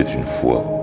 était une fois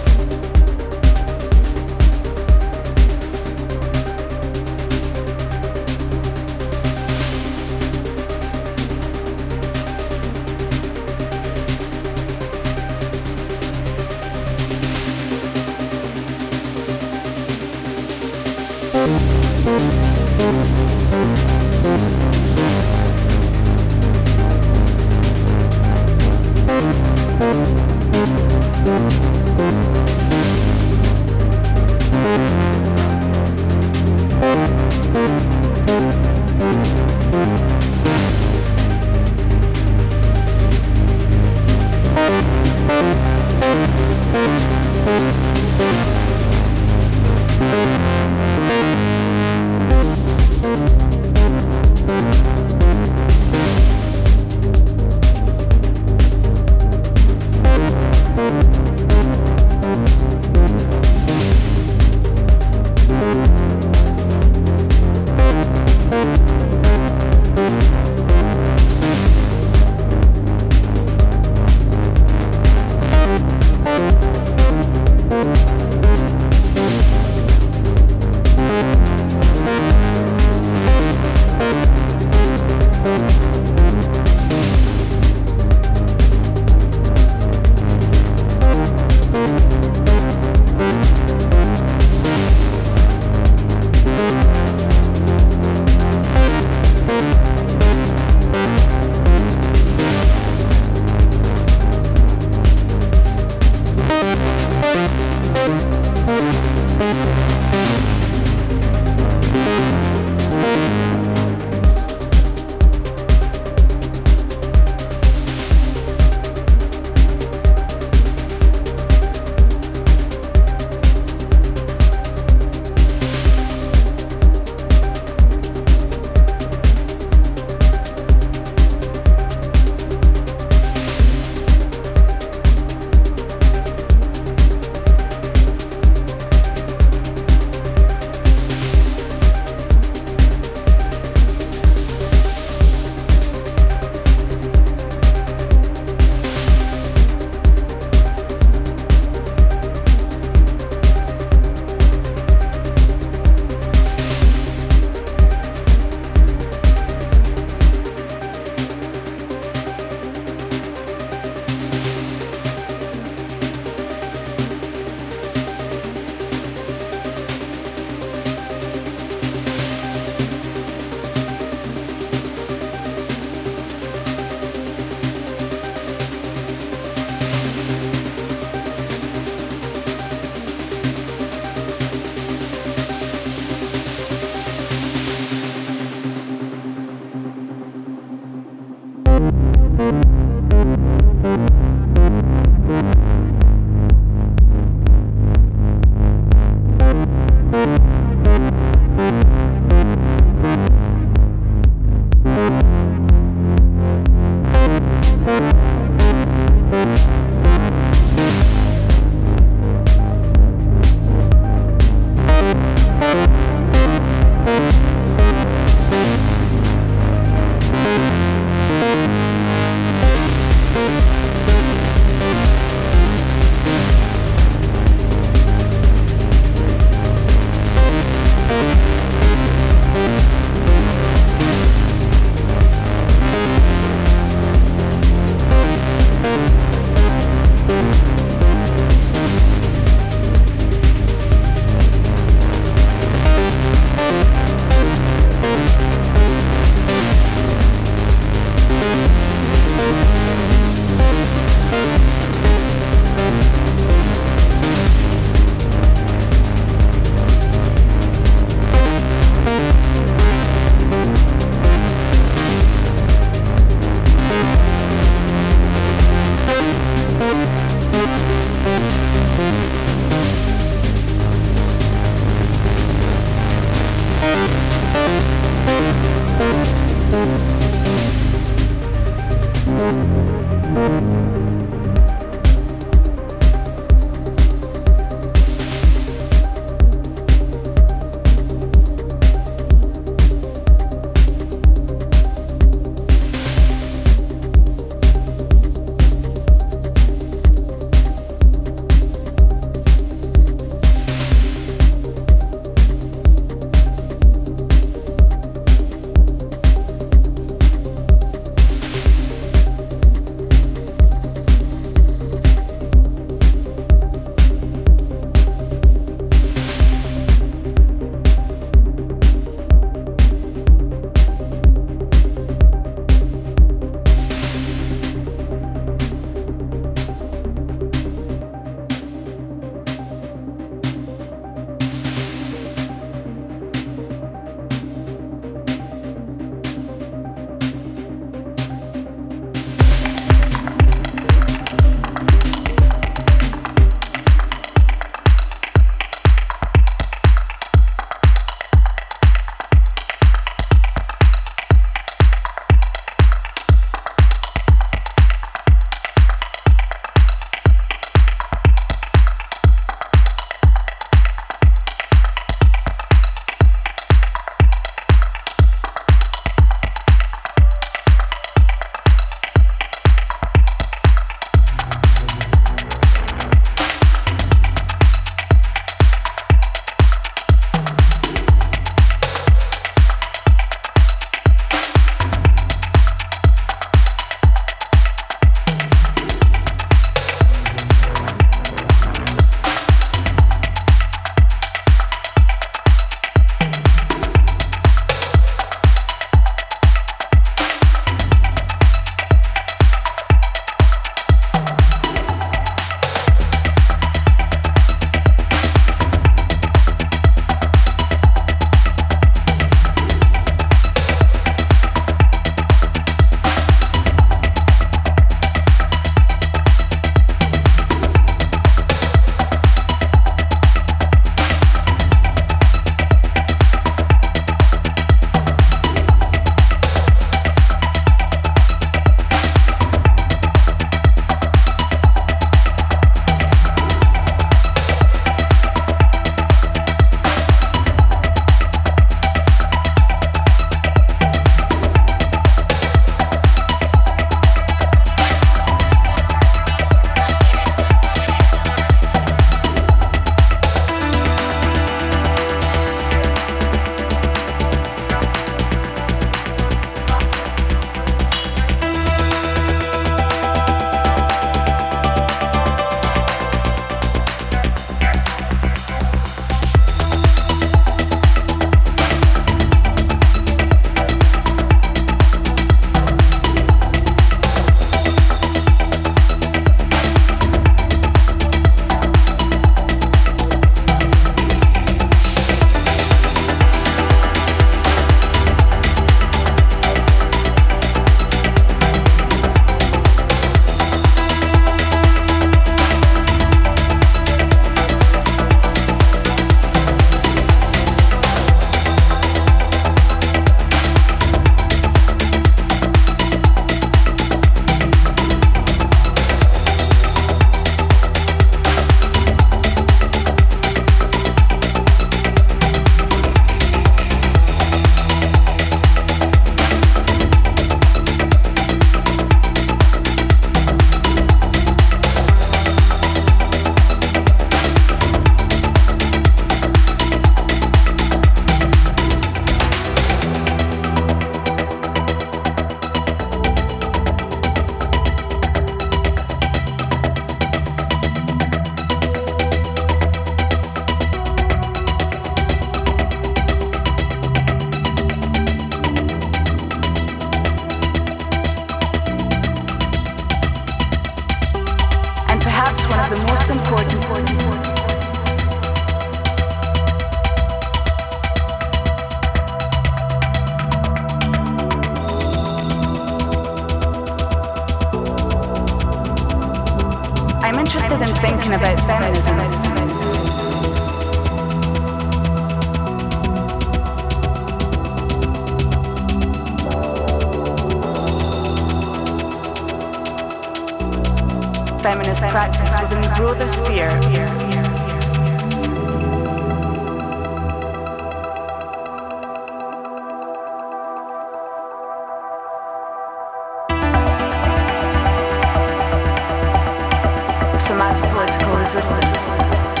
to match political resistance.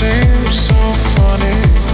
seems so funny.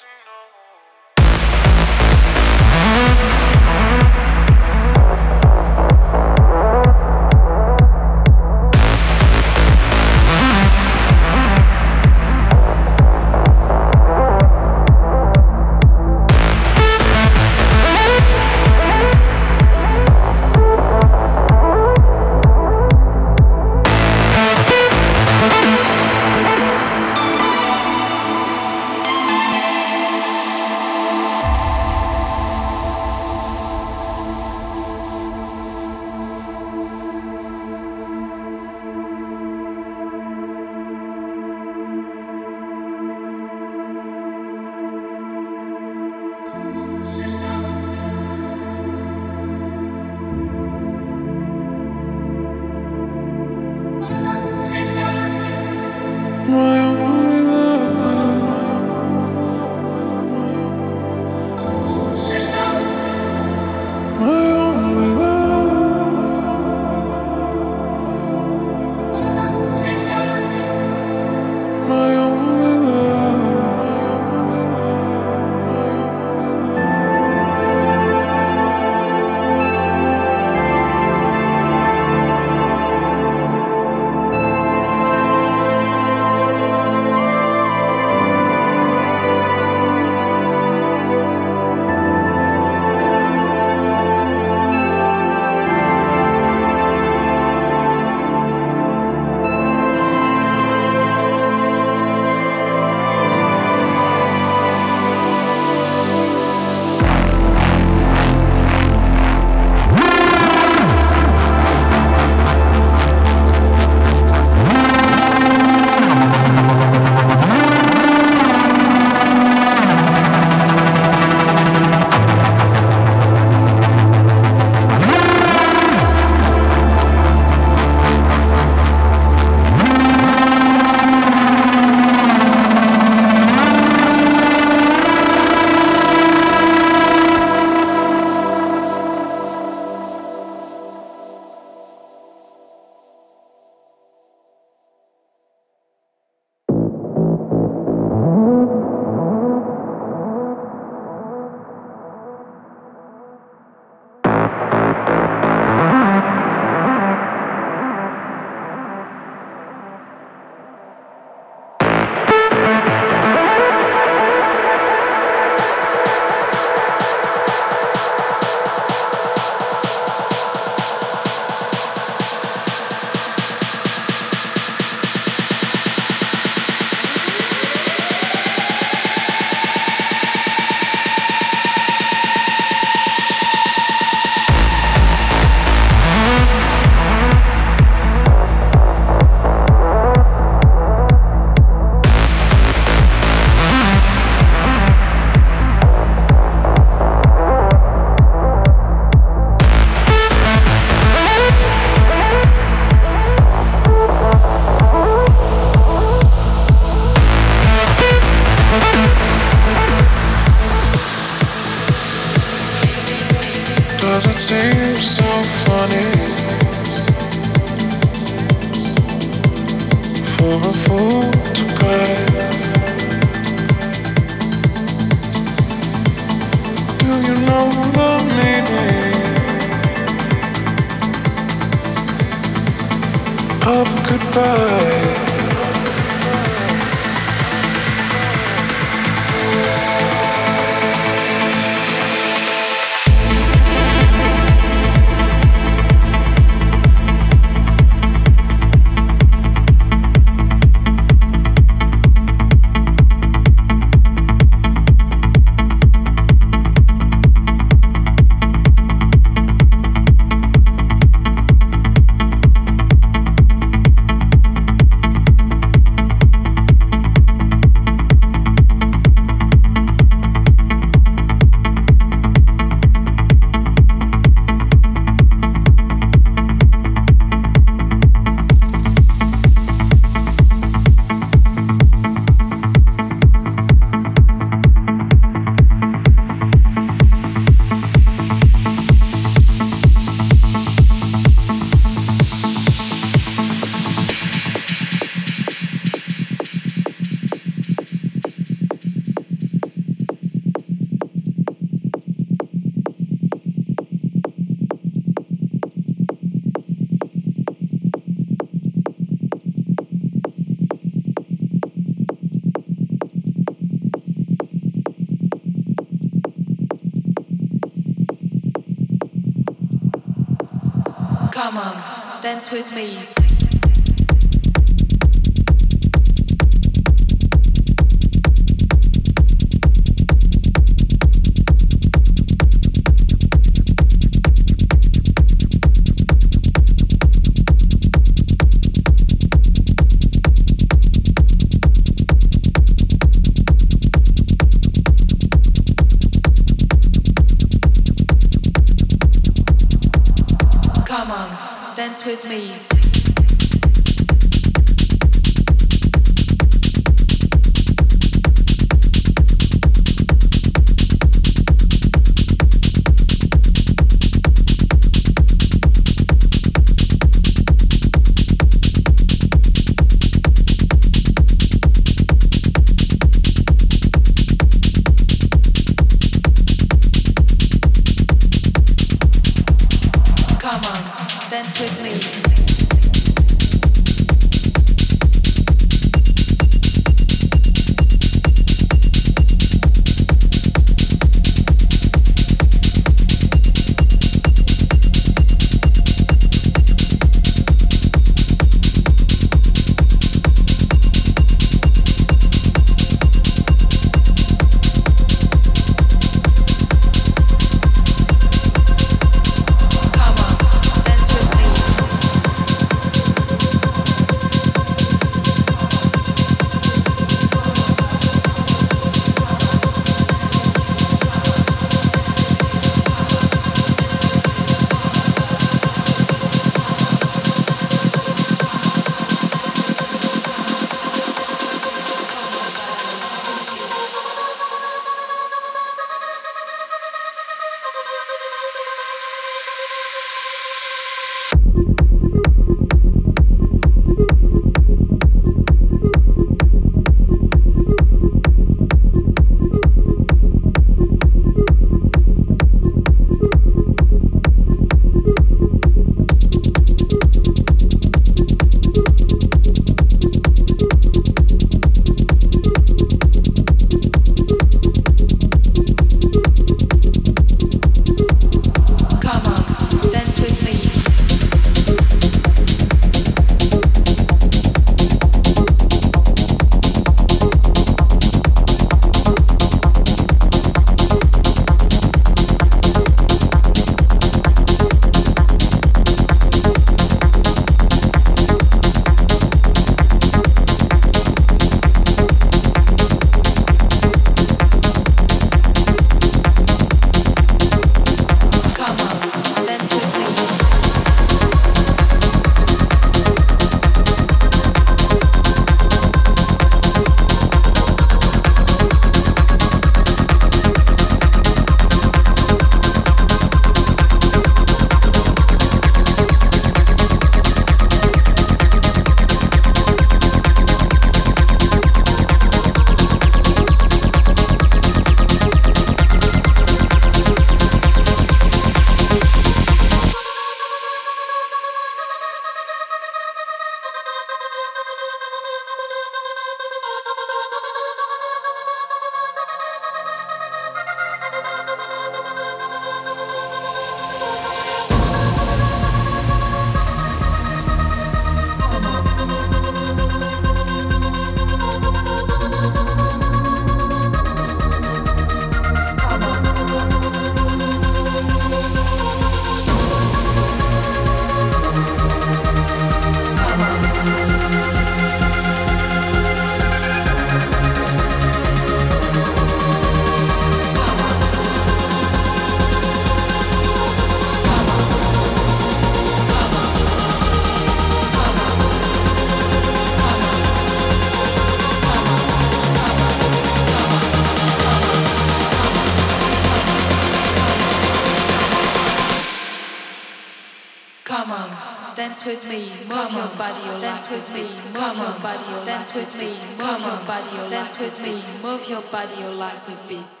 Dance with me, move your body, or dance with me, move your body, or dance with me, move your body, or dance with me, move your body, or legs a beat.